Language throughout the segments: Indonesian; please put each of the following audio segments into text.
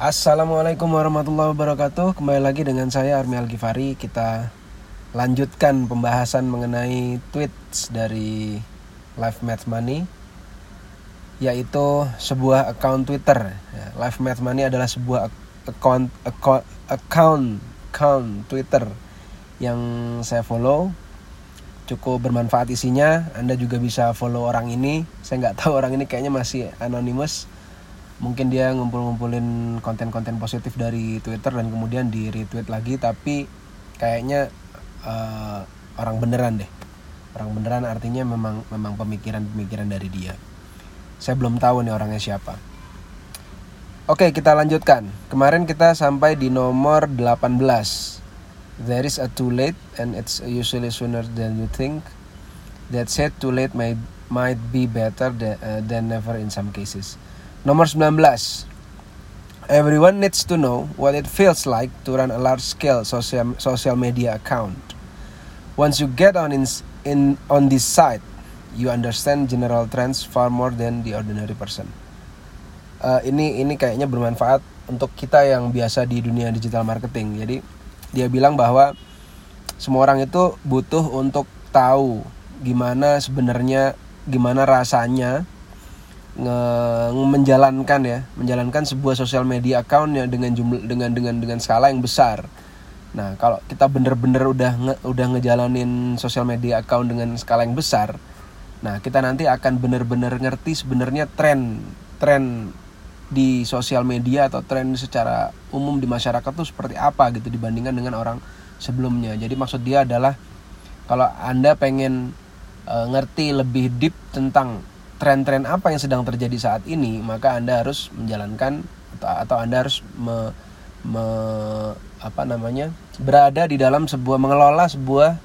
Assalamualaikum warahmatullahi wabarakatuh. Kembali lagi dengan saya Armi Al-Ghifari. Kita lanjutkan pembahasan mengenai tweets dari Live Math Money Yaitu sebuah account Twitter. Ya, Live Math Money adalah sebuah account, account, account, account Twitter Yang saya follow. Cukup bermanfaat isinya. Anda juga bisa follow orang ini. Saya nggak tahu orang ini kayaknya masih anonymous mungkin dia ngumpul-ngumpulin konten-konten positif dari Twitter dan kemudian di retweet lagi tapi kayaknya uh, orang beneran deh. Orang beneran artinya memang memang pemikiran-pemikiran dari dia. Saya belum tahu nih orangnya siapa. Oke kita lanjutkan. Kemarin kita sampai di nomor 18 there is a too late and it's usually sooner than you think. That said too late might might be better than, uh, than never in some cases Nomor 19. Everyone needs to know what it feels like to run a large-scale social social media account. Once you get on in, in on this site, you understand general trends far more than the ordinary person. Uh, ini ini kayaknya bermanfaat untuk kita yang biasa di dunia digital marketing. Jadi dia bilang bahwa semua orang itu butuh untuk tahu gimana sebenarnya gimana rasanya menjalankan ya menjalankan sebuah sosial media account ya dengan jumlah dengan dengan dengan skala yang besar. Nah kalau kita bener-bener udah nge, udah ngejalanin sosial media account dengan skala yang besar nah kita nanti akan bener-bener ngerti sebenarnya tren tren di sosial media atau tren secara umum di masyarakat tuh seperti apa gitu dibandingkan dengan orang sebelumnya. Jadi maksud dia adalah kalau anda pengen uh, ngerti lebih deep tentang tren-tren apa yang sedang terjadi saat ini, maka Anda harus menjalankan atau, atau Anda harus me, me, apa namanya? berada di dalam sebuah mengelola sebuah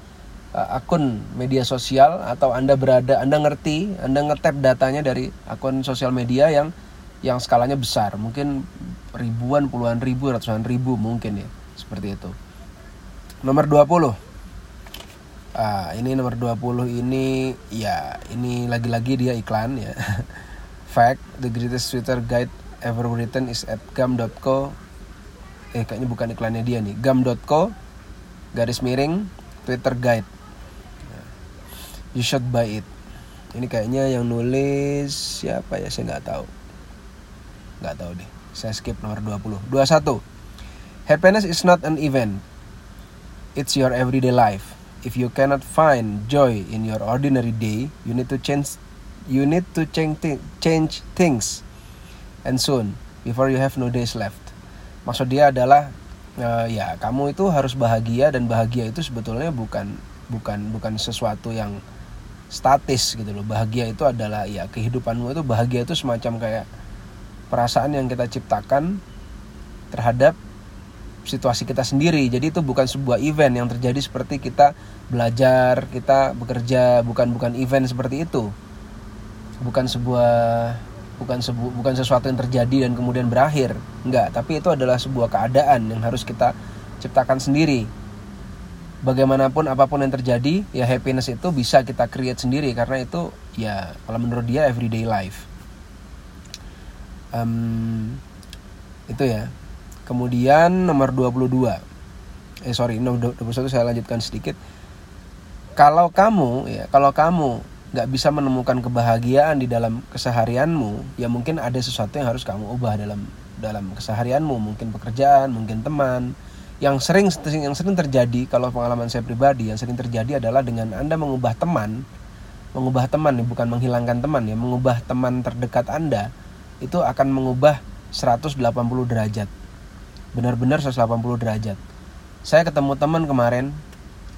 uh, akun media sosial atau Anda berada Anda ngerti, Anda ngetap datanya dari akun sosial media yang yang skalanya besar, mungkin ribuan, puluhan ribu, ratusan ribu mungkin ya, seperti itu. Nomor 20 ah, ini nomor 20 ini ya ini lagi-lagi dia iklan ya. Fact the greatest Twitter guide ever written is at gam.co eh kayaknya bukan iklannya dia nih. gam.co garis miring Twitter guide. You should buy it. Ini kayaknya yang nulis siapa ya? Saya nggak tahu. Nggak tahu deh. Saya skip nomor 20 21 happiness is not an event. It's your everyday life if you cannot find joy in your ordinary day, you need to change you need to change change things and soon before you have no days left. Maksud dia adalah uh, ya kamu itu harus bahagia dan bahagia itu sebetulnya bukan bukan bukan sesuatu yang statis gitu loh. Bahagia itu adalah ya kehidupanmu itu bahagia itu semacam kayak perasaan yang kita ciptakan terhadap situasi kita sendiri. Jadi itu bukan sebuah event yang terjadi seperti kita belajar, kita bekerja, bukan bukan event seperti itu. Bukan sebuah bukan sebu, bukan sesuatu yang terjadi dan kemudian berakhir. Enggak, tapi itu adalah sebuah keadaan yang harus kita ciptakan sendiri. Bagaimanapun apa pun yang terjadi, ya happiness itu bisa kita create sendiri karena itu ya kalau menurut dia everyday life. Um, itu ya Kemudian nomor 22. Eh sorry, nomor 21 saya lanjutkan sedikit. Kalau kamu ya, kalau kamu nggak bisa menemukan kebahagiaan di dalam keseharianmu, ya mungkin ada sesuatu yang harus kamu ubah dalam dalam keseharianmu, mungkin pekerjaan, mungkin teman. Yang sering yang sering terjadi kalau pengalaman saya pribadi yang sering terjadi adalah dengan Anda mengubah teman, mengubah teman bukan menghilangkan teman ya, mengubah teman terdekat Anda itu akan mengubah 180 derajat benar-benar 180 derajat. Saya ketemu teman kemarin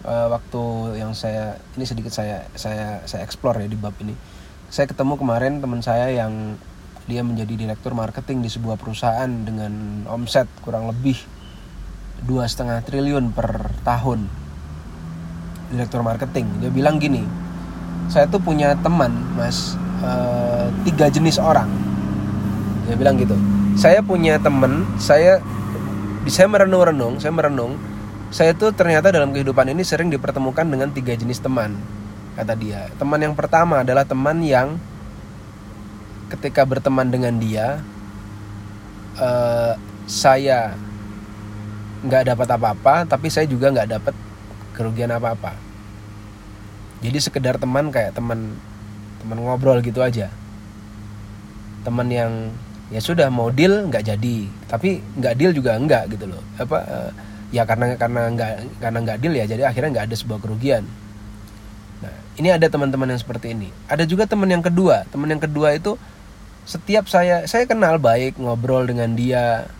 uh, waktu yang saya ini sedikit saya saya saya explore ya di bab ini. Saya ketemu kemarin teman saya yang dia menjadi direktur marketing di sebuah perusahaan dengan omset kurang lebih dua setengah triliun per tahun. Direktur marketing. Dia bilang gini saya tuh punya teman mas uh, tiga jenis orang. Dia bilang gitu saya punya teman saya saya merenung-renung, saya merenung, saya tuh ternyata dalam kehidupan ini sering dipertemukan dengan tiga jenis teman, kata dia. Teman yang pertama adalah teman yang ketika berteman dengan dia, uh, saya nggak dapat apa-apa tapi saya juga nggak dapat kerugian apa-apa. Jadi sekedar teman kayak teman teman ngobrol gitu aja. Teman yang ya sudah mau deal nggak jadi. Tapi nggak deal juga enggak gitu loh. Apa uh, ya karena karena nggak karena nggak deal ya jadi akhirnya nggak ada sebuah kerugian. Nah ini ada teman-teman yang seperti ini. Ada juga teman yang kedua. Teman yang kedua itu setiap saya saya kenal baik ngobrol dengan dia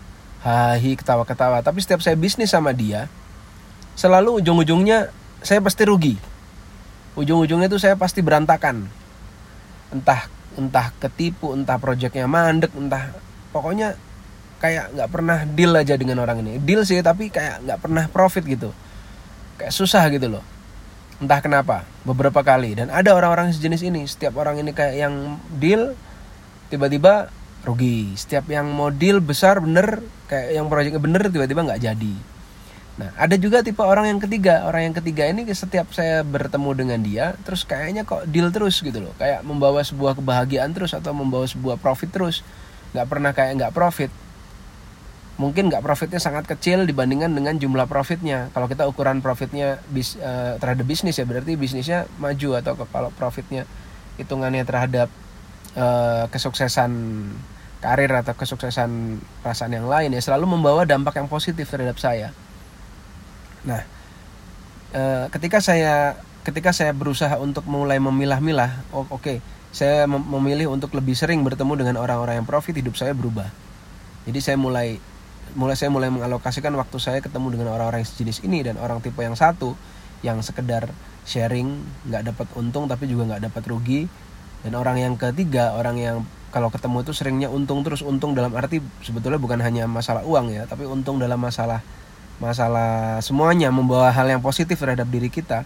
hahi ketawa-ketawa. Tapi setiap saya bisnis sama dia selalu ujung-ujungnya saya pasti rugi. Ujung-ujungnya itu saya pasti berantakan. Entah entah ketipu entah proyeknya mandek entah pokoknya kayak nggak pernah deal aja dengan orang ini. Deal sih tapi kayak nggak pernah profit gitu. Kayak susah gitu loh. Entah kenapa beberapa kali. Dan ada orang-orang sejenis ini setiap orang ini kayak yang deal tiba-tiba rugi. Setiap yang model besar bener kayak yang proyeknya bener tiba-tiba nggak jadi nah ada juga tipe orang yang ketiga. Orang yang ketiga ini setiap saya bertemu dengan dia terus kayaknya kok deal terus gitu loh. Kayak membawa sebuah kebahagiaan terus atau membawa sebuah profit terus. Nggak pernah kayak nggak profit. Mungkin nggak profitnya sangat kecil dibandingkan dengan jumlah profitnya. Kalau kita ukuran profitnya bis, uh, terhadap bisnis ya berarti bisnisnya maju atau kalau profitnya hitungannya terhadap uh, kesuksesan karir atau kesuksesan perasaan yang lain ya selalu membawa dampak yang positif terhadap saya. Nah, e, ketika saya ketika saya berusaha untuk mulai memilah-milah, oh, oke, okay, saya memilih untuk lebih sering bertemu dengan orang-orang yang profit, hidup saya berubah. Jadi saya mulai mulai saya mulai mengalokasikan waktu saya ketemu dengan orang-orang sejenis ini dan orang tipe yang satu yang sekedar sharing nggak dapat untung tapi juga nggak dapat rugi dan orang yang ketiga orang yang kalau ketemu itu seringnya untung terus untung dalam arti sebetulnya bukan hanya masalah uang ya tapi untung dalam masalah masalah semuanya membawa hal yang positif terhadap diri kita.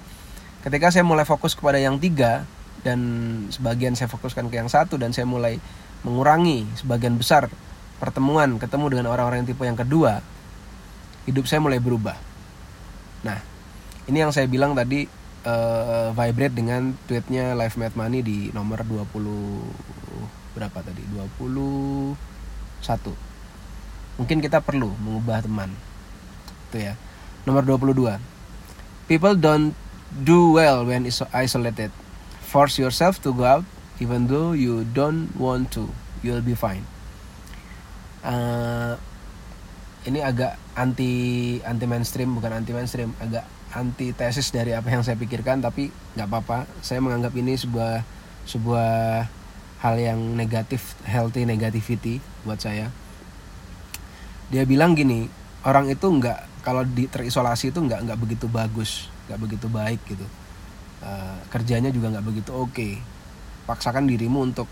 Ketika saya mulai fokus kepada yang tiga dan sebagian saya fokuskan ke yang satu dan saya mulai mengurangi sebagian besar pertemuan ketemu dengan orang-orang yang tipe yang kedua hidup saya mulai berubah. Nah ini yang saya bilang tadi uh, vibrate dengan tweetnya Live Mad Money di nomor 20 berapa tadi? 21 mungkin kita perlu mengubah teman itu ya. Nomor 22 people don't do well when isolated. Force yourself to go out even though you don't want to. You'll be fine. Uh, ini agak anti anti mainstream bukan anti mainstream agak anti tesis dari apa yang saya pikirkan tapi nggak apa-apa. Saya menganggap ini sebuah sebuah hal yang negatif healthy negativity buat saya. Dia bilang gini orang itu nggak kalau di terisolasi itu nggak nggak begitu bagus nggak begitu baik gitu. Uh, kerjanya juga nggak begitu oke. Okay. paksakan dirimu untuk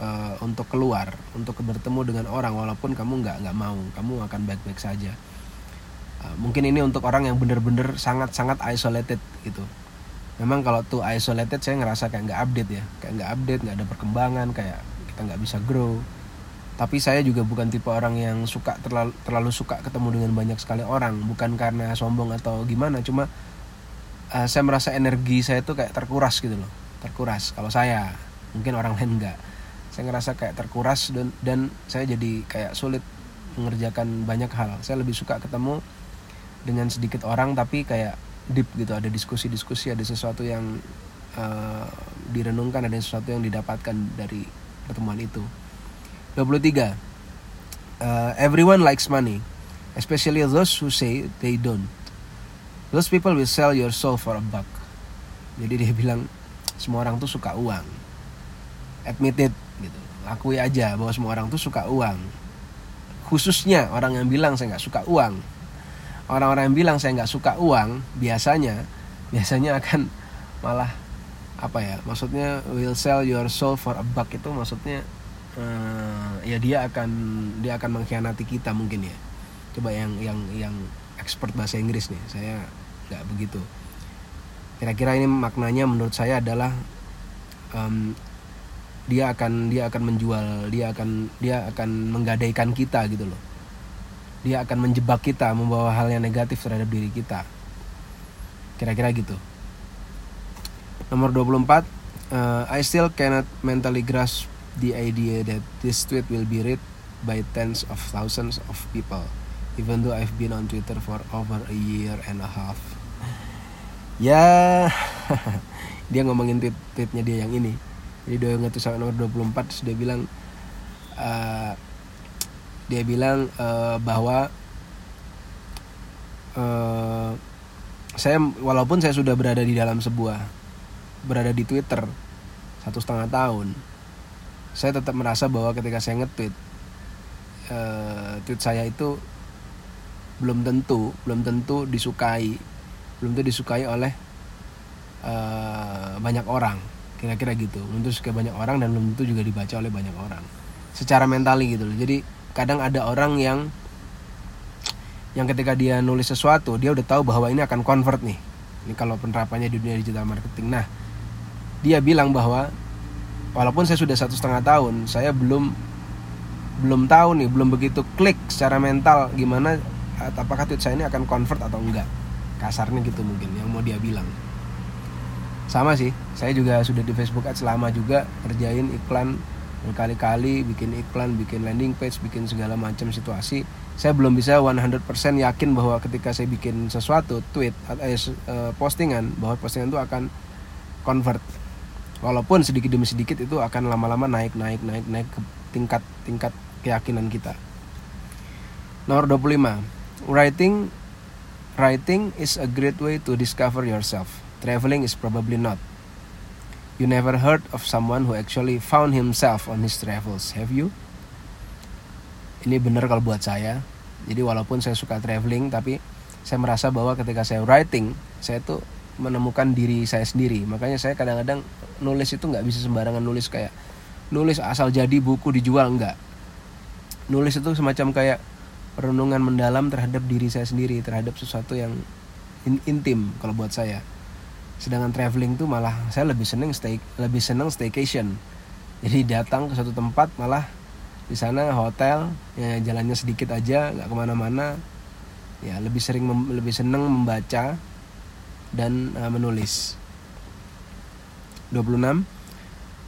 uh, untuk keluar untuk bertemu dengan orang walaupun kamu nggak nggak mau. Kamu akan baik baik saja. Uh, mungkin ini untuk orang yang benar-benar sangat sangat isolated gitu. Memang kalau tuh isolated saya ngerasa kayak nggak update ya. Kayak nggak update nggak ada perkembangan kayak kita nggak bisa grow tapi saya juga bukan tipe orang yang suka terlalu terlalu suka ketemu dengan banyak sekali orang. Bukan karena sombong atau gimana cuma uh, saya merasa energi saya tuh kayak terkuras gitu loh. Terkuras kalau saya. Mungkin orang lain enggak. Saya ngerasa kayak terkuras dan dan saya jadi kayak sulit mengerjakan banyak hal. Saya lebih suka ketemu dengan sedikit orang tapi kayak deep gitu. Ada diskusi-diskusi ada sesuatu yang uh, direnungkan ada sesuatu yang didapatkan dari pertemuan itu 23 uh, everyone likes money especially those who say they don't. Those people will sell your soul for a buck. Jadi dia bilang semua orang tuh suka uang. Admit it gitu. Akui aja bahwa semua orang tuh suka uang. Khususnya orang yang bilang saya nggak suka uang. Orang-orang yang bilang saya nggak suka uang biasanya biasanya akan malah apa ya maksudnya will sell your soul for a buck. Itu maksudnya uh, ya dia akan dia akan mengkhianati kita mungkin ya. Coba yang yang yang expert bahasa Inggris nih saya nggak begitu. Kira-kira ini maknanya menurut saya adalah um, dia akan dia akan menjual dia akan dia akan menggadaikan kita gitu loh. Dia akan menjebak kita membawa hal yang negatif terhadap diri kita. Kira-kira gitu. Nomor 24 uh, eh, I still cannot mentally grasp the idea that this tweet will be read by tens of thousands of people, even though I've been on Twitter for over a year and a half. Ya, dia ngomongin tweet tweetnya dia yang ini. Jadi dia ngetus sampai nomor 24 terus dia bilang uh, dia bilang uh, bahwa uh, saya walaupun saya sudah berada di dalam sebuah berada di Twitter satu setengah tahun saya tetap merasa bahwa ketika saya nge-tweet uh, tweet saya itu belum tentu belum tentu disukai belum tentu disukai oleh uh, banyak orang kira-kira gitu. Belum tentu suka banyak orang dan belum tentu juga dibaca oleh banyak orang. Secara mentali gitu loh. Jadi kadang ada orang yang yang ketika dia nulis sesuatu dia udah tahu bahwa ini akan convert nih. Ini kalau penerapannya di dunia digital marketing. Nah dia bilang bahwa walaupun saya sudah satu setengah tahun saya belum belum tahu nih belum begitu klik secara mental gimana apakah tweet saya ini akan convert atau enggak. Kasarnya gitu mungkin yang mau dia bilang. Sama sih saya juga sudah di Facebook Ads lama juga kerjain iklan berkali-kali bikin iklan bikin landing page bikin segala macam situasi. Saya belum bisa 100% yakin bahwa ketika saya bikin sesuatu tweet atau eh, eh, postingan bahwa postingan itu akan convert walaupun sedikit demi sedikit itu akan lama-lama naik naik naik naik ke tingkat tingkat keyakinan kita. Nomor 25 writing writing is a great way to discover yourself. Traveling is probably not. You never heard of someone who actually found himself on his travels. Have you? Ini benar kalau buat saya. Jadi walaupun saya suka traveling tapi saya merasa bahwa ketika saya writing saya tuh menemukan diri saya sendiri. Makanya saya kadang-kadang nulis itu nggak bisa sembarangan nulis kayak nulis asal jadi buku dijual nggak. Nulis itu semacam kayak renungan mendalam terhadap diri saya sendiri terhadap sesuatu yang in intim kalau buat saya. Sedangkan traveling tuh malah saya lebih seneng stay lebih seneng staycation. Jadi datang ke suatu tempat malah di sana hotel ya jalannya sedikit aja nggak ke mana-mana. Ya lebih sering lebih seneng membaca dan uh, menulis. 26.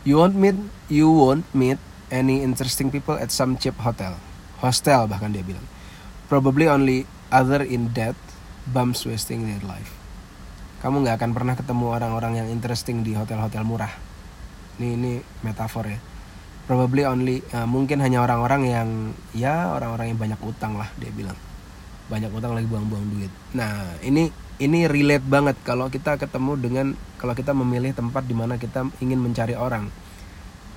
You won't meet you won't meet any interesting people at some cheap hotel. Hostel bahkan dia bilang. Probably only other in debt bums wasting their life. Kamu nggak akan pernah ketemu orang-orang yang interesting di hotel-hotel murah. Ini ini metafor ya. Probably only uh, mungkin hanya orang-orang yang ya orang-orang yang banyak utang lah dia bilang. Banyak utang lagi buang-buang duit. Nah, ini ini relate banget kalau kita ketemu dengan kalau kita memilih tempat di mana kita ingin mencari orang.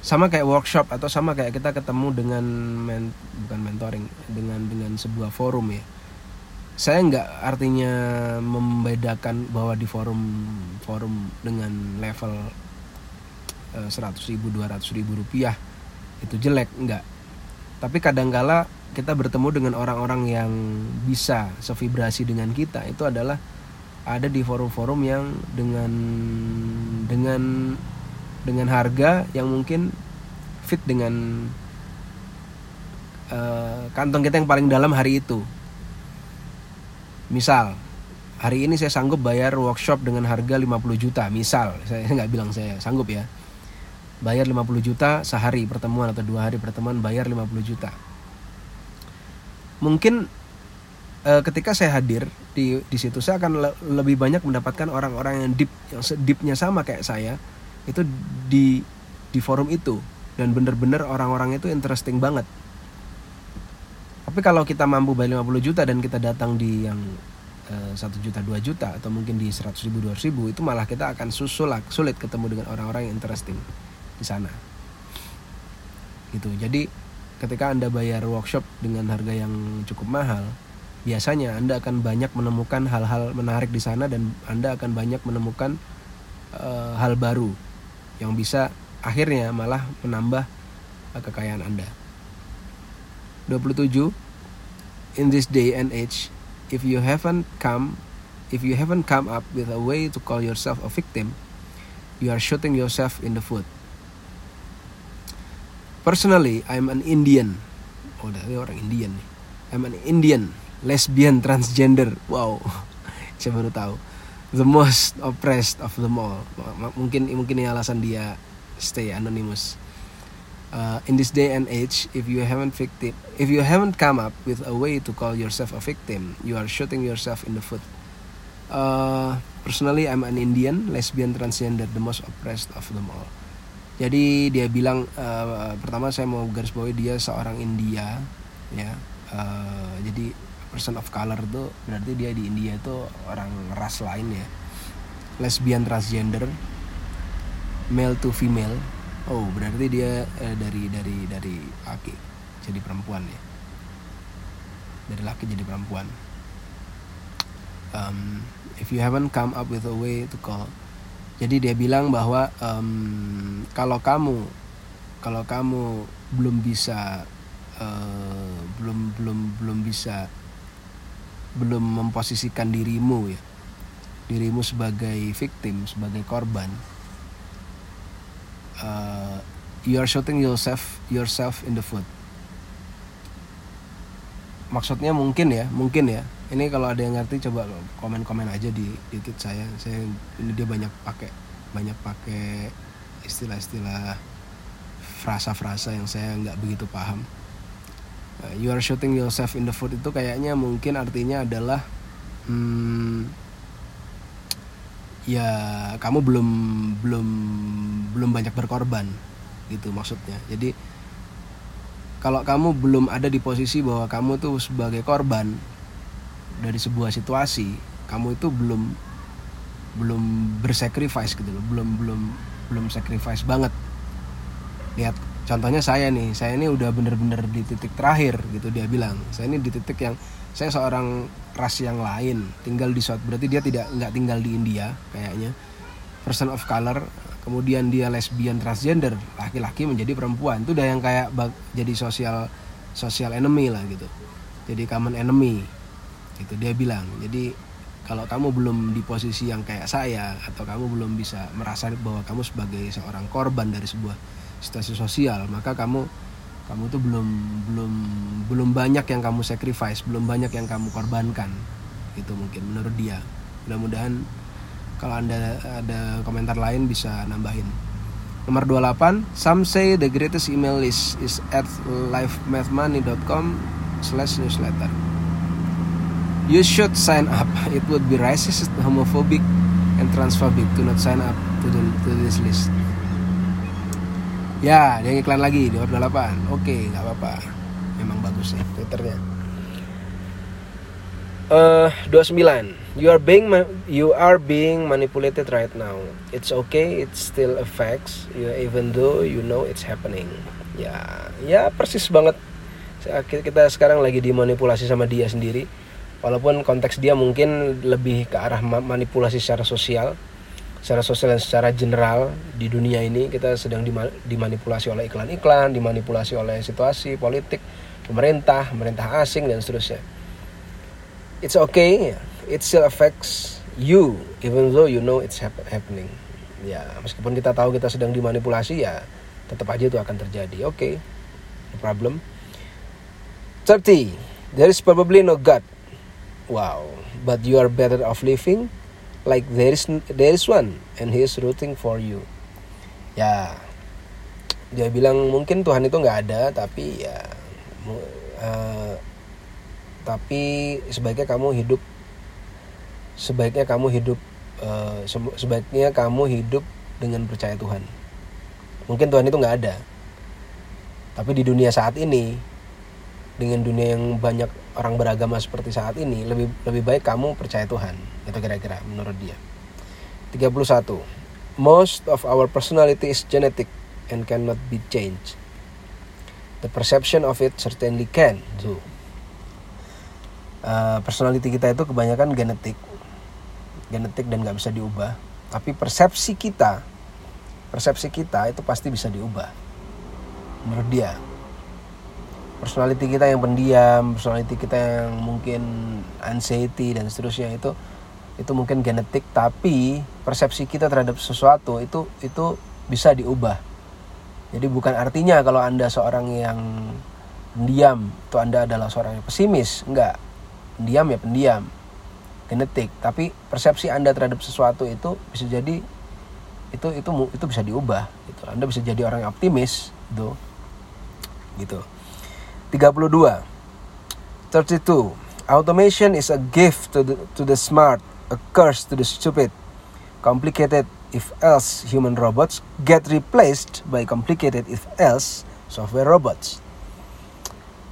Sama kayak workshop atau sama kayak kita ketemu dengan men, bukan mentoring dengan dengan sebuah forum ya. Saya nggak artinya membedakan bahwa di forum forum dengan level eh, seratus ribu dua ratus ribu rupiah itu jelek nggak. Tapi kadangkala kita bertemu dengan orang-orang yang bisa sevibrasi dengan kita itu adalah ada di forum-forum yang dengan dengan dengan harga yang mungkin fit dengan uh, kantong kita yang paling dalam hari itu. Misal, hari ini saya sanggup bayar workshop dengan harga 50 juta, misal, saya nggak bilang saya sanggup ya. Bayar 50 juta sehari pertemuan atau dua hari pertemuan bayar 50 juta. Mungkin uh, ketika saya hadir di di situ saya akan le lebih banyak mendapatkan orang-orang yang deep yang deepnya sama kayak saya itu di di forum itu. Dan bener-bener orang-orang itu interesting banget. Tapi kalau kita mampu bayar 50 juta dan kita datang di yang eh, satu juta dua juta atau mungkin di seratus ribu dua ribu itu malah kita akan susulak sulit ketemu dengan orang-orang yang interesting di sana. Gitu. Jadi ketika anda bayar workshop dengan harga yang cukup mahal biasanya Anda akan banyak menemukan hal-hal menarik di sana dan Anda akan banyak menemukan uh, hal baru yang bisa akhirnya malah menambah uh, kekayaan Anda. 27 In this day and age, if you haven't come if you haven't come up with a way to call yourself a victim, you are shooting yourself in the foot. Personally, I'm an Indian. Oh, dari orang Indian nih. I'm an Indian lesbian transgender wow saya baru tahu the most oppressed of them all mungkin mungkin ini alasan dia stay anonymous uh, in this day and age, if you haven't victim, if you haven't come up with a way to call yourself a victim, you are shooting yourself in the foot. Uh, personally, I'm an Indian, lesbian, transgender, the most oppressed of them all. Jadi dia bilang uh, pertama saya mau garis bawahi dia seorang India, ya. Uh, jadi person of color tuh berarti dia di India itu orang ras lain ya. Lesbian, transgender, male to female oh berarti dia eh, dari dari dari laki jadi perempuan ya dari laki jadi perempuan um, if you haven't come up with a way to call jadi dia bilang bahwa um, kalau kamu kalau kamu belum bisa uh, belum belum belum bisa belum memposisikan dirimu ya dirimu sebagai victim sebagai korban uh, you are shooting yourself yourself in the foot. Maksudnya mungkin ya mungkin ya ini kalau ada yang ngerti coba komen-komen aja di di saya. Saya ini dia banyak pakai banyak pakai istilah-istilah frasa-frasa yang saya nggak begitu paham. Uh, you are shooting yourself in the foot itu kayaknya mungkin artinya adalah hmm, ya kamu belum belum belum banyak berkorban gitu maksudnya. Jadi kalau kamu belum ada di posisi bahwa kamu tuh sebagai korban dari sebuah situasi kamu itu belum belum bersacrifice gitu loh belum belum belum sacrifice banget. Lihat contohnya saya nih saya ini udah bener-bener di titik terakhir gitu dia bilang. Saya ini di titik yang saya seorang ras yang lain tinggal di South berarti dia tidak nggak tinggal di India kayaknya. Person of color kemudian dia lesbian transgender laki-laki menjadi perempuan. Itu udah yang kayak jadi sosial sosial enemy lah gitu. Jadi common enemy itu dia bilang. Jadi kalau kamu belum di posisi yang kayak saya atau kamu belum bisa merasa bahwa kamu sebagai seorang korban dari sebuah situasi sosial maka kamu kamu tuh belum belum belum banyak yang kamu sacrifice belum banyak yang kamu korbankan. Itu mungkin menurut dia. Mudah-mudahan kalau anda ada komentar lain bisa nambahin. Nomor 28 some say the greatest email list is at lifemathmoney.com slash newsletter you should sign up it would be racist homophobic and transphobic to not sign up to, the, to this list Ya, dia iklan lagi di order 8. Oke, nggak apa-apa. Memang bagus ya Twitternya. Uh, 29. You are being you are being manipulated right now. It's okay, it still affects you even though you know it's happening. Ya, ya persis banget. Kita sekarang lagi dimanipulasi sama dia sendiri. Walaupun konteks dia mungkin lebih ke arah manipulasi secara sosial secara sosial dan secara general di dunia ini kita sedang dimanipulasi oleh iklan-iklan, dimanipulasi oleh situasi politik, pemerintah, pemerintah asing dan seterusnya. It's okay, it still affects you even though you know it's happening. Ya, meskipun kita tahu kita sedang dimanipulasi ya tetap aja itu akan terjadi. Oke. Okay, no problem. 30. There is probably no God. Wow, but you are better off living like there is there is one and he is rooting for you. Ya. Dia bilang mungkin Tuhan itu nggak ada tapi ya uh, tapi sebaiknya kamu hidup sebaiknya kamu hidup uh, sebaiknya kamu hidup dengan percaya Tuhan. Mungkin Tuhan itu nggak ada tapi di dunia saat ini dengan dunia yang banyak orang beragama seperti saat ini lebih lebih baik kamu percaya Tuhan itu kira-kira menurut dia. 31 most of our personality is genetic and cannot be changed. The perception of it certainly can do uh, personality kita itu kebanyakan genetik. Genetik dan nggak bisa diubah. Tapi persepsi kita persepsi kita itu pasti bisa diubah. Menurut dia personality kita yang pendiam, personality kita yang mungkin anxiety dan seterusnya itu itu mungkin genetik tapi persepsi kita terhadap sesuatu itu itu bisa diubah. Jadi bukan artinya kalau Anda seorang yang pendiam itu Anda adalah seorang yang pesimis, enggak. Pendiam ya pendiam. Genetik, tapi persepsi Anda terhadap sesuatu itu bisa jadi itu itu itu bisa diubah gitu. Anda bisa jadi orang yang optimis gitu gitu 32 32 automation is a gift to the, to the smart a curse to the stupid. Complicated if else human robots get replaced by complicated if else software robots.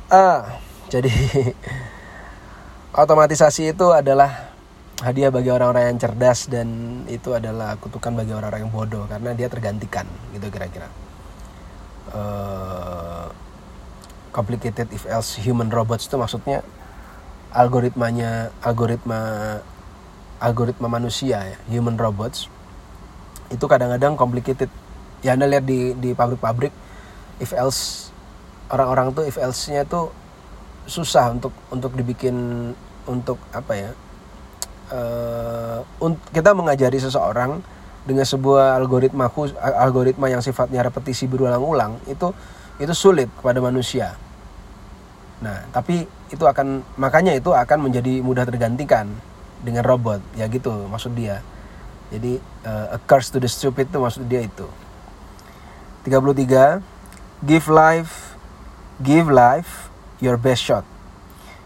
Ah jadi otomatisasi itu adalah hadiah bagi orang-orang yang cerdas dan itu adalah kutukan bagi orang-orang yang bodoh karena dia tergantikan gitu kira-kira. Uh, complicated if else human robots itu maksudnya algoritmanya algoritma algoritma manusia ya human robots itu kadang-kadang complicated. Ya anda lihat di di pabrik-pabrik if else orang-orang tuh if else-nya tuh susah untuk untuk dibikin untuk apa ya uh, kita mengajari seseorang dengan sebuah algoritma algoritma yang sifatnya repetisi berulang-ulang itu itu sulit kepada manusia. Nah, tapi itu akan makanya itu akan menjadi mudah tergantikan dengan robot ya gitu maksud dia. Jadi uh, a curse to the stupid itu maksud dia itu. 33 give life give life your best shot.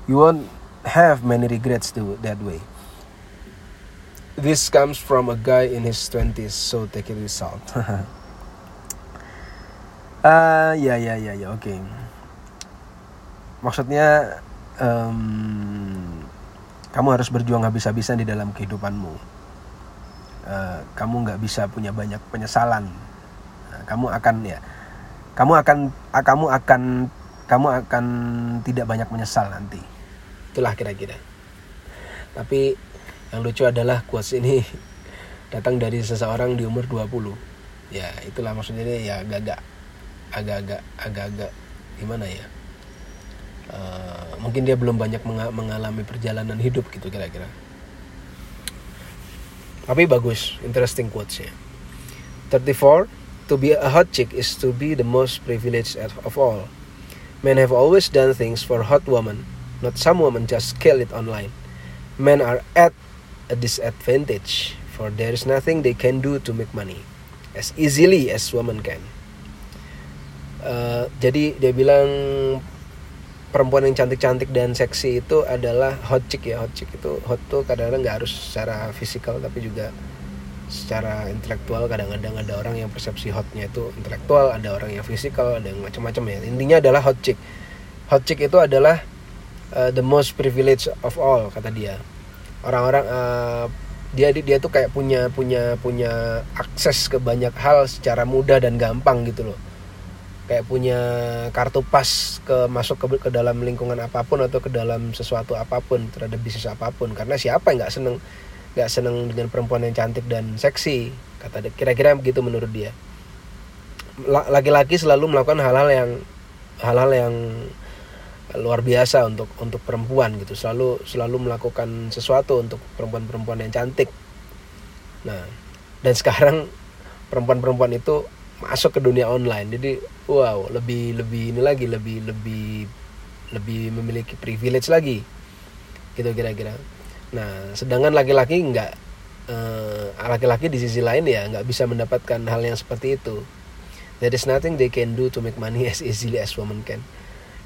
You won't have many regrets to that way. This comes from a guy in his 20s, so take it with salt. Ah, uh, ya ya ya ya, oke. Okay. Maksudnya um, kamu harus berjuang habis-habisan di dalam kehidupanmu. Uh, kamu nggak bisa punya banyak penyesalan. Uh, kamu akan ya, kamu akan uh, kamu akan kamu akan tidak banyak menyesal nanti. Itulah kira-kira. Tapi yang lucu adalah quotes ini datang dari seseorang di umur 20. Ya, itulah maksudnya ya agak-agak agak-agak agak-agak gimana ya? Uh, mungkin dia belum banyak mengalami perjalanan hidup gitu kira-kira. Tapi bagus, interesting quotes ya. 34 To be a hot chick is to be the most privileged of all. Men have always done things for hot women, not some women just kill it online. Men are at a disadvantage, for there is nothing they can do to make money as easily as women can. Uh, jadi dia bilang perempuan yang cantik-cantik dan seksi itu adalah hot chick ya hot chick itu hot tuh kadang-kadang nggak harus secara fisikal tapi juga secara intelektual. Kadang-kadang ada orang yang persepsi hotnya itu intelektual ada orang yang fisikal ada yang macam-macam ya. Intinya adalah hot chick. Hot chick itu adalah uh, the most privilege of all kata dia. Orang-orang uh, dia dia tuh kayak punya punya punya akses ke banyak hal secara mudah dan gampang gitu loh kayak punya kartu pas ke masuk ke, ke dalam lingkungan apa pun atau ke dalam sesuatu apa pun terhadap bisnis apa pun. Karena siapa yang nggak seneng gak seneng dengan perempuan yang cantik dan seksi kata kira-kira begitu menurut dia. Laki-laki selalu melakukan hal-hal yang hal-hal yang luar biasa untuk untuk perempuan gitu. Selalu selalu melakukan sesuatu untuk perempuan-perempuan yang cantik. Nah dan sekarang perempuan-perempuan itu masuk ke dunia online jadi wow lebih lebih ini lagi lebih lebih lebih memiliki privilege lagi gitu kira-kira Nah, sedangkan laki-laki nggak uh, laki-laki di sisi lain ya nggak bisa mendapatkan hal yang seperti itu. There is nothing they can do to make money as easily as women can.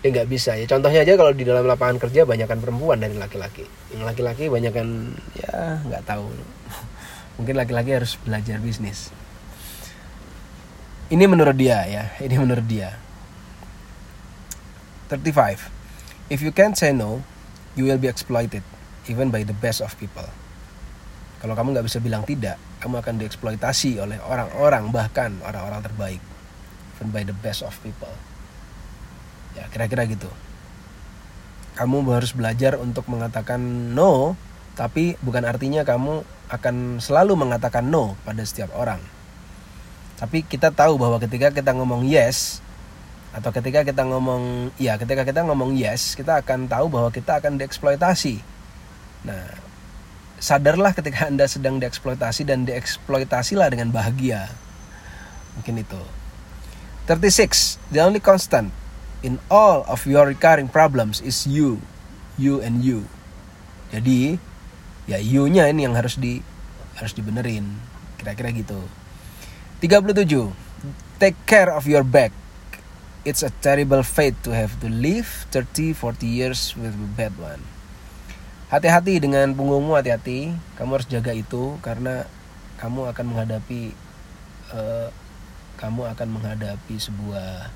Dia nggak bisa ya. Contohnya aja kalau di dalam lapangan kerja banyakkan perempuan dari laki-laki. Yang laki-laki banyakkan ya nggak tahu. Mungkin laki-laki harus belajar bisnis. Ini menurut dia ya. Ini menurut dia. 35. If you can't say no, you will be exploited even by the best of people. Kalau kamu nggak bisa bilang tidak, kamu akan dieksploitasi oleh orang-orang bahkan orang-orang terbaik, even by the best of people. Ya kira-kira gitu. Kamu harus belajar untuk mengatakan no, tapi bukan artinya kamu akan selalu mengatakan no pada setiap orang. Tapi kita tahu bahwa ketika kita ngomong yes, atau ketika kita ngomong ya ketika kita ngomong yes kita akan tahu bahwa kita akan dieksploitasi Nah, sadarlah ketika Anda sedang dieksploitasi dan dieksploitasilah dengan bahagia. Mungkin itu. 36. The only constant in all of your recurring problems is you. You and you. Jadi, ya you-nya ini yang harus di harus dibenerin. Kira-kira gitu. 37. Take care of your back. It's a terrible fate to have to live 30 40 years with a bad one. Hati-hati dengan punggungmu, hati-hati. Kamu harus jaga itu karena kamu akan menghadapi uh, kamu akan menghadapi sebuah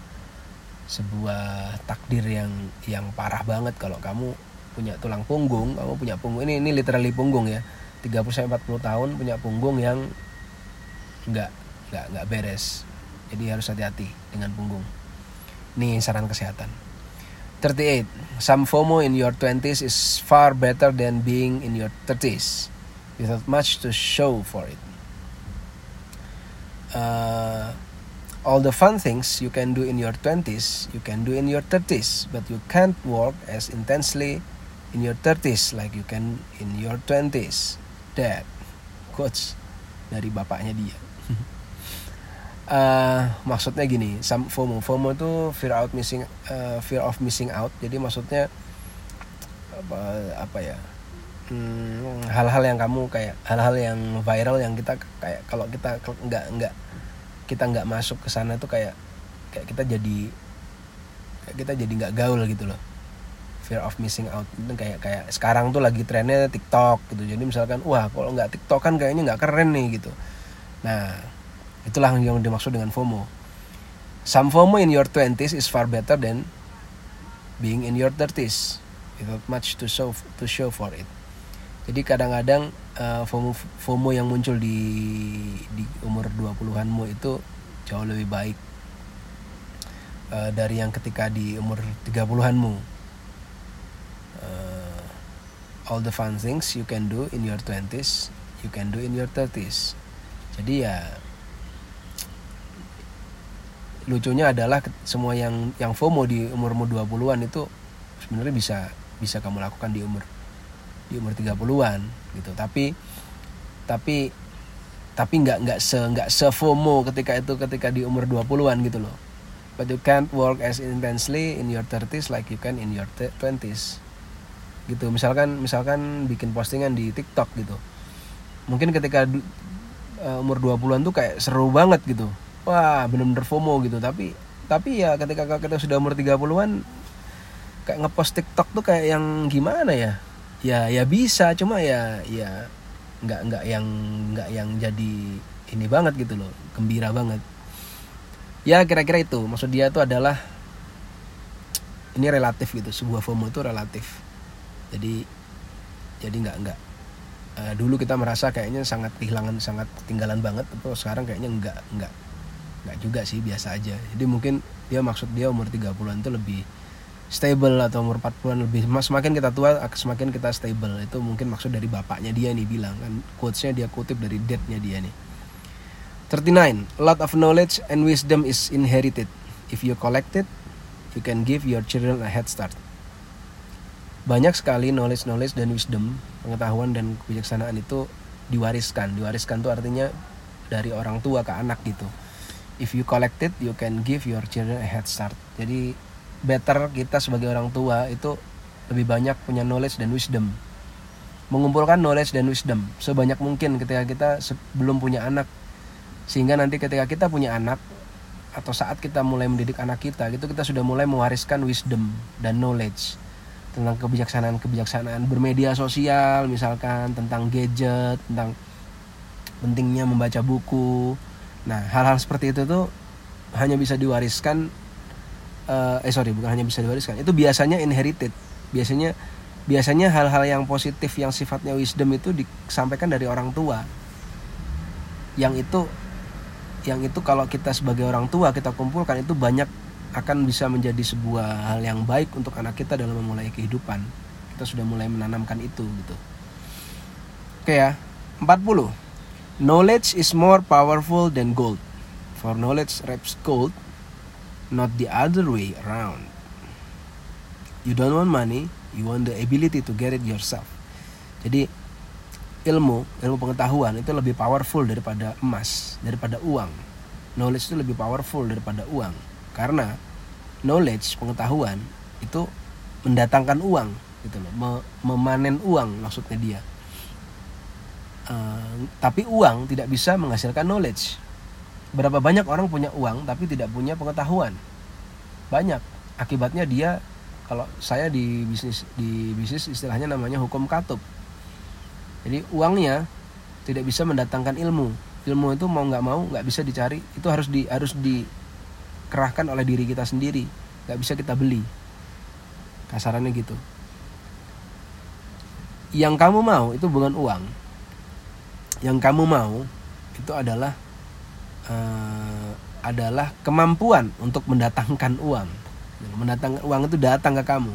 sebuah takdir yang yang parah banget kalau kamu punya tulang punggung, kamu punya punggung ini ini literally punggung ya. 30 sampai 40 tahun punya punggung yang nggak nggak nggak beres. Jadi harus hati-hati dengan punggung. Nih saran kesehatan. 38. Some FOMO in your 20s is far better than being in your 30s without much to show for it. Uh, all the fun things you can do in your 20s, you can do in your 30s, but you can't work as intensely in your 30s like you can in your 20s. Dad, quotes dari bapaknya dia. uh, maksudnya gini some FOMO. FOMO itu fear out missing uh, fear of missing out. Jadi maksudnya apa apa ya hmm, hal-hal yang kamu kayak hal-hal yang viral yang kita kayak kalau kita nggak nggak kita nggak masuk ke sana tuh kayak kayak kita jadi kayak kita jadi nggak gaul gitu loh. Fear of missing out. Itu kayak kayak sekarang tuh lagi trennya TikTok gitu. Jadi misalkan wah kalau nggak TikTok kan kayaknya nggak keren nih gitu. Nah Itulah yang dimaksud dengan FOMO. Some FOMO in your 20s is far better than being in your 30s without much to show to show for it. Jadi kadang-kadang uh, FOMO FOMO yang muncul di di umur 20-anmu itu jauh lebih baik uh, dari yang ketika di umur 30-anmu. Uh, all the fun things you can do in your 20s, you can do in your 30s. Jadi ya lucunya adalah semua yang yang FOMO di umur umur 20-an itu sebenarnya bisa bisa kamu lakukan di umur di umur 30-an gitu. Tapi tapi tapi nggak nggak se nggak se FOMO ketika itu ketika di umur 20-an gitu loh. But you can't work as intensely in your 30s like you can in your 20s. Gitu. Misalkan misalkan bikin postingan di TikTok gitu. Mungkin ketika uh, umur 20-an tuh kayak seru banget gitu wah bener-bener FOMO gitu. Tapi tapi ya ketika kita sudah umur 30-an kayak ngepost TikTok tuh kayak yang gimana ya? Ya ya bisa. Cuma ya ya nggak nggak yang nggak yang jadi ini banget gitu loh. Gembira banget. Ya kira-kira itu. Maksud dia tuh adalah ini relatif gitu. Sebuah FOMO itu relatif. Jadi jadi nggak nggak uh, dulu kita merasa kayaknya sangat kehilangan sangat ketinggalan banget. Tapi sekarang kayaknya nggak nggak nggak juga sih biasa aja. Jadi mungkin dia maksud dia umur 30-an itu lebih stable atau umur 40-an lebih semakin kita tua semakin kita stable. Itu mungkin maksud dari bapaknya dia nih bilang kan quotesnya dia kutip dari dad-nya dia nih. 39 a lot of knowledge and wisdom is inherited. If you collect it you can give your children a head start. Banyak sekali knowledge knowledge dan wisdom pengetahuan dan kebijaksanaan itu diwariskan. Diwariskan tuh artinya dari orang tua ke anak gitu if you collect it you can give your children a head start. Jadi better kita sebagai orang tua itu lebih banyak punya knowledge dan wisdom. Mengumpulkan knowledge dan wisdom sebanyak mungkin ketika kita belum punya anak. Sehingga nanti ketika kita punya anak atau saat kita mulai mendidik anak kita itu kita sudah mulai mewariskan wisdom dan knowledge tentang kebijaksanaan-kebijaksanaan bermedia sosial misalkan tentang gadget tentang pentingnya membaca buku Nah, hal-hal seperti itu tuh hanya bisa diwariskan uh, eh sorry, bukan hanya bisa diwariskan. Itu biasanya inherited. Biasanya biasanya hal-hal yang positif yang sifatnya wisdom itu disampaikan dari orang tua. Yang itu yang itu kalau kita sebagai orang tua kita kumpulkan itu banyak akan bisa menjadi sebuah hal yang baik untuk anak kita dalam memulai kehidupan. Kita sudah mulai menanamkan itu gitu. Oke ya, 40. Knowledge is more powerful than gold. For knowledge reps gold, not the other way around. You don't want money, you want the ability to get it yourself. Jadi ilmu, ilmu pengetahuan itu lebih powerful daripada emas, daripada uang. Knowledge itu lebih powerful daripada uang. Karena knowledge, pengetahuan itu mendatangkan uang gitu loh, memanen uang maksudnya dia Uh, tapi uang tidak bisa menghasilkan knowledge. Berapa banyak orang punya uang tapi tidak punya pengetahuan? banyak. Akibatnya dia kalau saya di bisnis di bisnis istilahnya namanya hukum katup. Jadi uangnya tidak bisa mendatangkan ilmu. Ilmu itu mau nggak mau nggak bisa dicari. Itu harus di harus dikerahkan oleh diri kita sendiri. Nggak bisa kita beli. Kasarannya gitu. Yang kamu mau itu bukan uang yang kamu mau itu adalah uh, adalah kemampuan untuk mendatangkan uang. Mendatangkan uang itu datang ke kamu.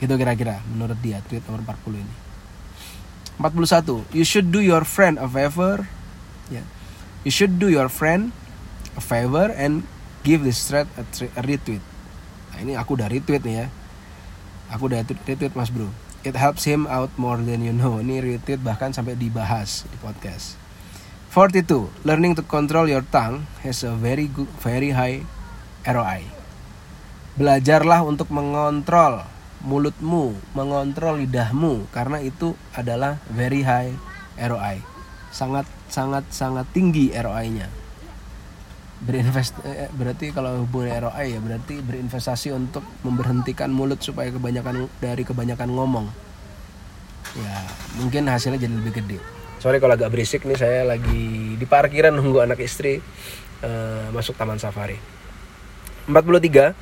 Itu kira-kira menurut dia tweet nomor 40 ini. 41 you should do your friend a favor. Yeah. you should do your friend a favor and give this thread a, a retweet. Nah ini aku udah retweet nih ya. Aku udah retweet mas bro it helps him out more than you know ini retweet bahkan sampai dibahas di podcast 42 learning to control your tongue has a very good very high ROI Belajarlah untuk mengontrol mulutmu, mengontrol lidahmu karena itu adalah very high ROI. Sangat sangat sangat tinggi ROI-nya. Berinvest eh, berarti kalau hubungan ROI ya berarti berinvestasi untuk memberhentikan mulut supaya kebanyakan dari kebanyakan ngomong. Ya, mungkin hasilnya jadi lebih gede. Sorry kalau agak berisik nih saya lagi di parkiran nunggu anak istri uh, masuk taman safari. 43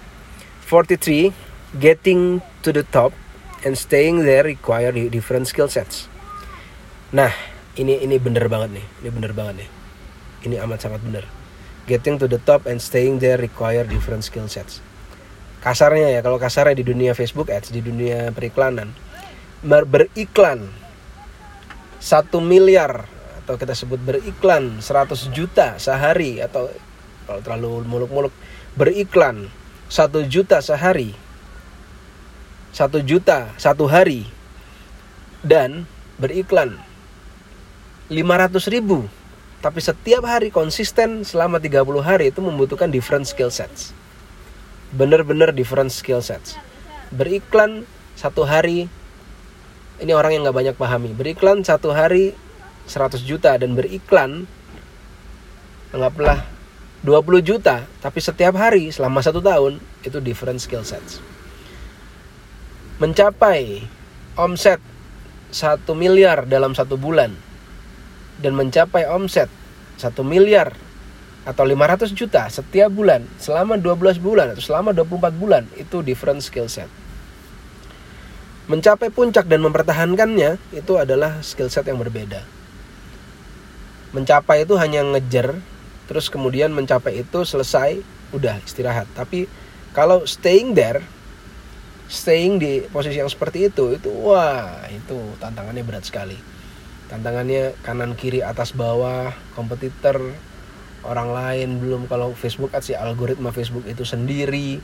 43 getting to the top and staying there require different skill sets nah ini ini bener banget nih ini bener banget nih ini amat sangat bener getting to the top and staying there require different skill sets. Kasarnya ya kalau kasarnya di dunia Facebook ads di dunia periklanan beriklan satu miliar atau kita sebut beriklan 100 juta sehari atau kalau terlalu muluk-muluk beriklan satu juta sehari satu juta satu hari dan beriklan 500 ribu tapi setiap hari konsisten selama 30 hari itu membutuhkan different skill sets. Bener-bener different skill sets. Beriklan satu hari ini orang yang nggak banyak pahami. Beriklan satu hari 100 juta dan beriklan anggaplah 20 juta. Tapi setiap hari selama satu tahun itu different skill sets. Mencapai omset satu miliar dalam satu bulan dan mencapai omset satu miliar atau 500 juta setiap bulan selama 12 bulan atau selama 24 bulan itu different skill set. Mencapai puncak dan mempertahankannya itu adalah skill set yang berbeda. Mencapai itu hanya ngejar terus kemudian mencapai itu selesai udah istirahat. Tapi kalau staying there staying di posisi yang seperti itu itu wah itu tantangannya berat sekali tantangannya kanan kiri atas bawah kompetitor orang lain. Belum kalau Facebook ads ya algoritma Facebook itu sendiri.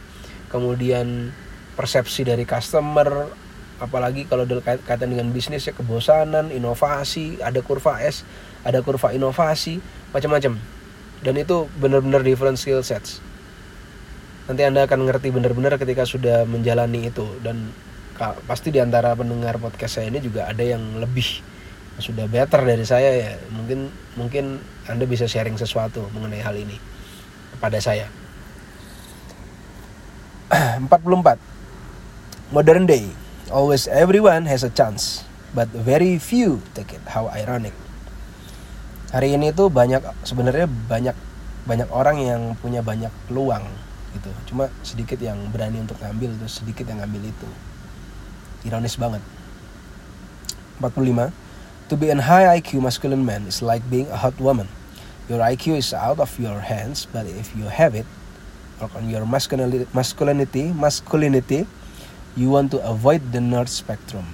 Kemudian persepsi dari customer apalagi kalau kaitan dengan bisnis ya kebosanan inovasi ada kurva S ada kurva inovasi macam-macam. Dan itu benar-benar different skill sets. Nanti anda akan ngerti benar-benar ketika sudah menjalani itu. Dan pasti di antara pendengar podcast saya ini juga ada yang lebih sudah better dari saya ya. Mungkin mungkin anda bisa sharing sesuatu mengenai hal ini kepada saya. 44 modern day always everyone has a chance but very few take it. How ironic. Hari ini tuh banyak sebenarnya banyak banyak orang yang punya banyak peluang gitu. Cuma sedikit yang berani untuk ngambil terus sedikit yang ngambil itu. Ironis banget. 45 To be an high IQ masculine man is like being a hot woman. Your IQ is out of your hands, but if you have it, work on your masculinity, masculinity, masculinity, you want to avoid the nerd spectrum.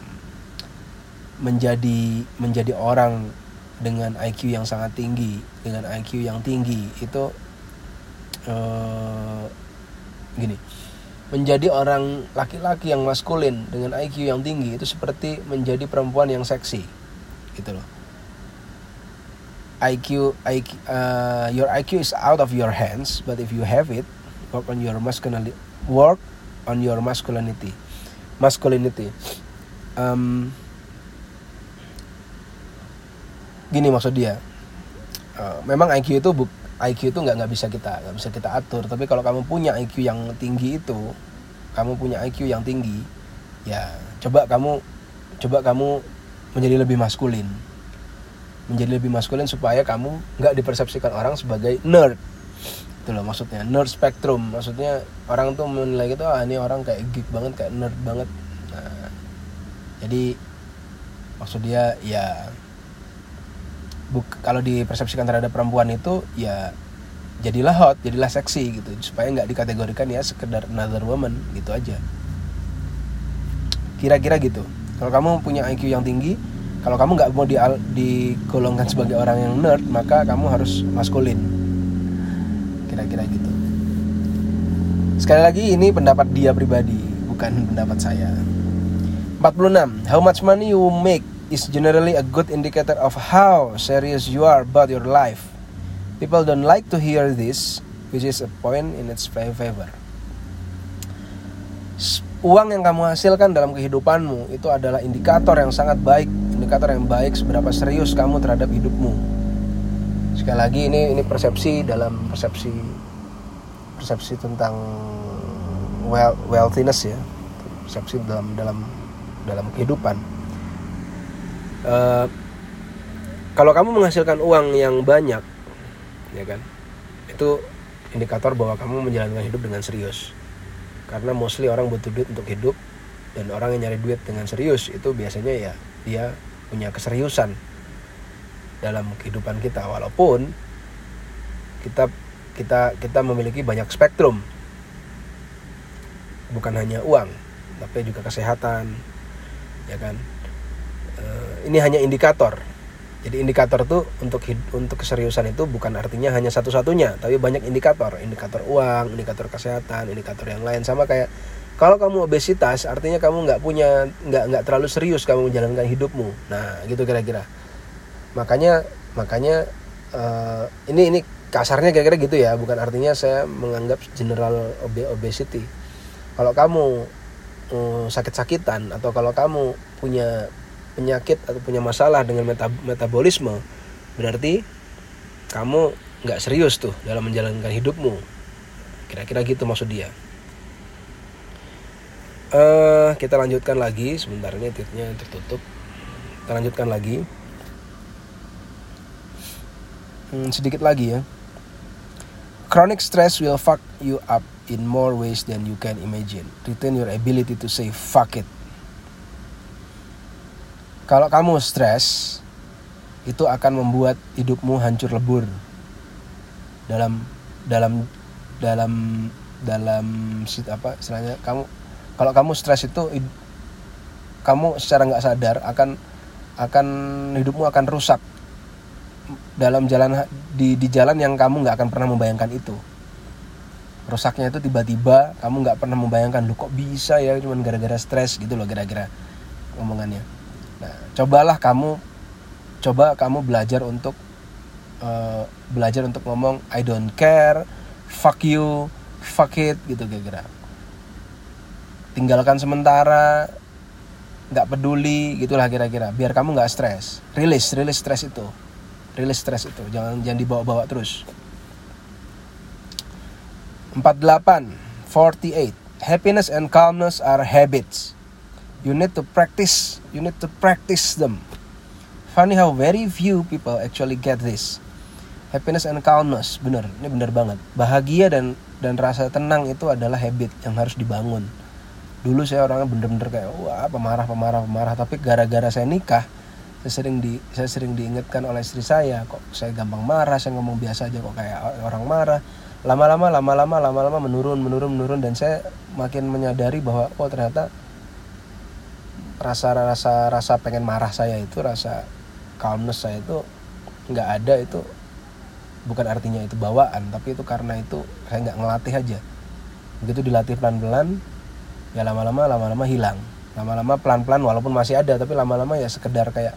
Menjadi menjadi orang dengan IQ yang sangat tinggi dengan IQ yang tinggi itu uh, gini menjadi orang laki-laki yang maskulin dengan IQ yang tinggi itu seperti menjadi perempuan yang seksi gitu loh. IQ, IQ uh, your IQ is out of your hands but if you have it work on your masculinity work on your masculinity masculinity. Um, gini maksud dia. Uh, memang IQ itu buk, IQ itu nggak nggak bisa kita nggak bisa kita atur. Tapi kalau kamu punya IQ yang tinggi itu kamu punya IQ yang tinggi ya coba kamu coba kamu menjadi lebih maskulin. Menjadi lebih maskulin supaya kamu nggak dipersepsikan orang sebagai nerd. Itu loh maksudnya nerd spectrum maksudnya orang tuh menilai gitu ah ini orang kayak geek banget kayak nerd banget. Nah, jadi maksud dia ya buk kalau dipersepsikan terhadap perempuan itu ya jadilah hot jadilah seksi gitu. Supaya nggak dikategorikan ya sekedar another woman gitu aja. Kira-kira gitu kalau kamu punya IQ yang tinggi kalau kamu nggak mau di digolongkan sebagai orang yang nerd maka kamu harus maskulin. Kira-kira gitu. Sekali lagi ini pendapat dia pribadi bukan pendapat saya. 46 how much money you make is generally a good indicator of how serious you are about your life. People don't like to hear this which is a point in its favor uang yang kamu hasilkan dalam kehidupanmu itu adalah indikator yang sangat baik indikator yang baik seberapa serius kamu terhadap hidupmu. Sekali lagi ini ini persepsi dalam persepsi persepsi tentang wealthiness ya. Persepsi dalam dalam dalam kehidupan. Uh, kalau kamu menghasilkan uang yang banyak ya kan itu indikator bahwa kamu menjalankan hidup dengan serius karena mostly orang butuh duit untuk hidup dan orang yang nyari duit dengan serius itu biasanya ya dia punya keseriusan dalam kehidupan kita. Walaupun kita kita kita memiliki banyak spektrum. Bukan hanya uang tapi juga kesehatan ya kan? Eh, ini hanya indikator jadi indikator tuh untuk untuk keseriusan itu bukan artinya hanya satu-satunya, tapi banyak indikator, indikator uang, indikator kesehatan, indikator yang lain sama kayak kalau kamu obesitas artinya kamu nggak punya nggak nggak terlalu serius kamu menjalankan hidupmu. Nah gitu kira-kira. Makanya makanya uh, ini ini kasarnya kira-kira gitu ya, bukan artinya saya menganggap general obesity. Kalau kamu um, sakit-sakitan atau kalau kamu punya penyakit atau punya masalah dengan meta metabolisme berarti kamu nggak serius tuh dalam menjalankan hidupmu. Kira-kira gitu maksud dia. Uh, kita lanjutkan lagi. Sebentar ini tweetnya tertutup. Kita lanjutkan lagi. Hmm, sedikit lagi ya. Chronic stress will fuck you up in more ways than you can imagine. Retain your ability to say fuck it kalau kamu stres, itu akan membuat hidupmu hancur lebur. Dalam dalam dalam dalam apa istilahnya kamu kalau kamu stres itu kamu secara nggak sadar akan akan hidupmu akan rusak dalam jalan di di jalan yang kamu nggak akan pernah membayangkan itu. Rusaknya itu tiba-tiba kamu nggak pernah membayangkan lu kok bisa ya? Cuman gara-gara stres gitu loh gara-gara omongannya Nah, cobalah kamu coba kamu belajar untuk uh, belajar untuk ngomong I don't care, fuck you, fuck it gitu kira-kira. Tinggalkan sementara, nggak peduli gitulah kira-kira. Biar kamu nggak stres. Rilis, rilis stres itu. Rilis stres itu. Jangan jangan dibawa-bawa terus. 48, 48. Happiness and calmness are habits you need to practice. You need to practice them. Funny how very few people actually get this. Happiness and calmness. Bener. Ini bener banget. Bahagia dan dan rasa tenang itu adalah habit yang harus dibangun. Dulu saya orangnya bener-bener kayak wah pemarah pemarah pemarah. Tapi gara-gara saya nikah saya sering di saya sering diingatkan oleh istri saya kok saya gampang marah? Saya ngomong biasa aja kok kayak orang marah. Lama-lama lama-lama lama-lama menurun menurun menurun. Dan saya makin menyadari bahwa oh ternyata rasa rasa rasa pengen marah saya itu rasa calmness saya itu nggak ada itu bukan artinya itu bawaan tapi itu karena itu saya nggak ngelatih aja. Begitu dilatih pelan pelan ya lama lama lama lama hilang. Lama lama pelan pelan walaupun masih ada tapi lama lama ya sekedar kayak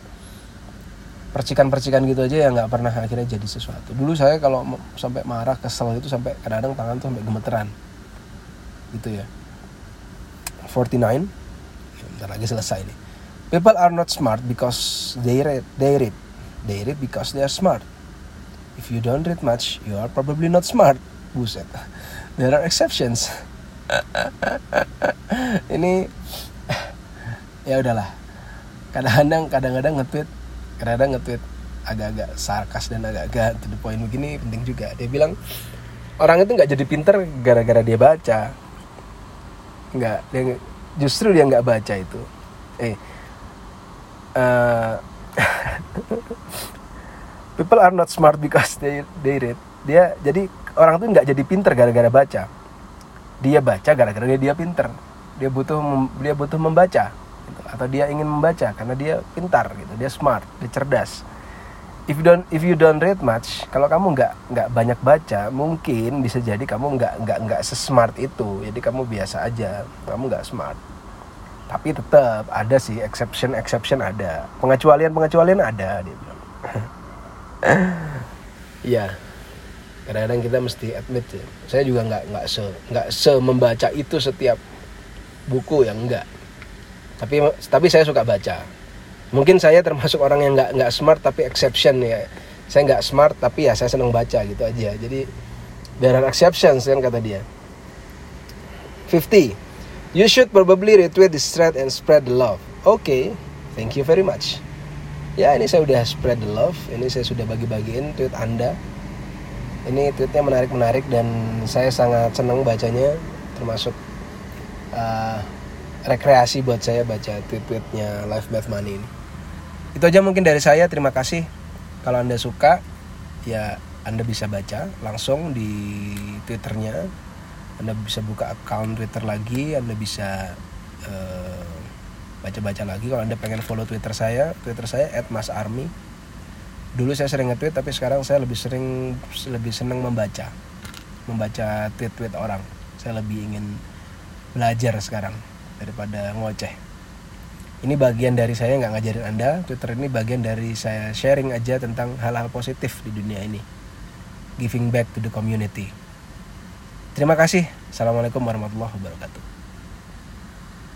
percikan percikan gitu aja yang nggak pernah akhirnya jadi sesuatu. Dulu saya kalau sampai marah kesel itu sampai kadang-kadang tangan tuh sampai gemeteran. Gitu ya. 49 Bentar lagi selesai nih. People are not smart because they read. They read. They read because they are smart. if you don't read much you are probably not smart buset there are exceptions ini ya udahlah kadang-kadang kadang-kadang nge-tweet kadang-kadang nge-tweet agak-agak sarkas dan agak-agak to the point begini penting juga dia bilang orang itu nggak jadi pinter gara-gara dia baca nggak dia justru dia nggak baca itu. Eh uh, people are not smart because they they read. Dia jadi orang tuh nggak jadi pinter gara-gara baca. Dia baca gara-gara dia dia pinter. Dia butuh dia butuh membaca gitu. atau dia ingin membaca karena dia pintar gitu. Dia smart dia cerdas if you don't if you don't read much kalau kamu nggak nggak banyak baca mungkin bisa jadi kamu nggak nggak nggak sesmart itu. Jadi kamu biasa aja kamu nggak smart. Tapi tetap ada sih exception exception ada. Pengecualian pengecualian ada dia bilang. Ya kadang-kadang kita mesti admit ya saya juga nggak nggak se nggak se membaca itu setiap buku yang enggak tapi tapi saya suka baca mungkin saya termasuk orang yang nggak nggak smart tapi exception ya. Saya nggak smart tapi ya saya senang baca gitu aja. Jadi there are exceptions kan kata dia. 50 you should probably retweet this thread and spread the love. Oke okay, thank you very much. Ya ini saya udah spread the love. Ini saya sudah bagi-bagiin tweet anda. Ini tweetnya menarik-menarik dan saya sangat senang bacanya termasuk uh, rekreasi buat saya baca tweet-tweetnya Live Math Money ini itu aja mungkin dari saya. Terima kasih. Kalau anda suka ya anda bisa baca langsung di twitternya. Anda bisa buka account twitter lagi. Anda bisa uh, baca-baca lagi. Kalau anda pengen follow twitter saya twitter saya @masarmy dulu saya sering nge-tweet tapi sekarang saya lebih sering lebih senang membaca. Membaca tweet-tweet orang. Saya lebih ingin belajar sekarang daripada ngoceh ini bagian dari saya nggak ngajarin anda. Twitter ini bagian dari saya sharing aja tentang hal-hal positif di dunia ini. Giving back to the community. Terima kasih. Assalamualaikum warahmatullahi wabarakatuh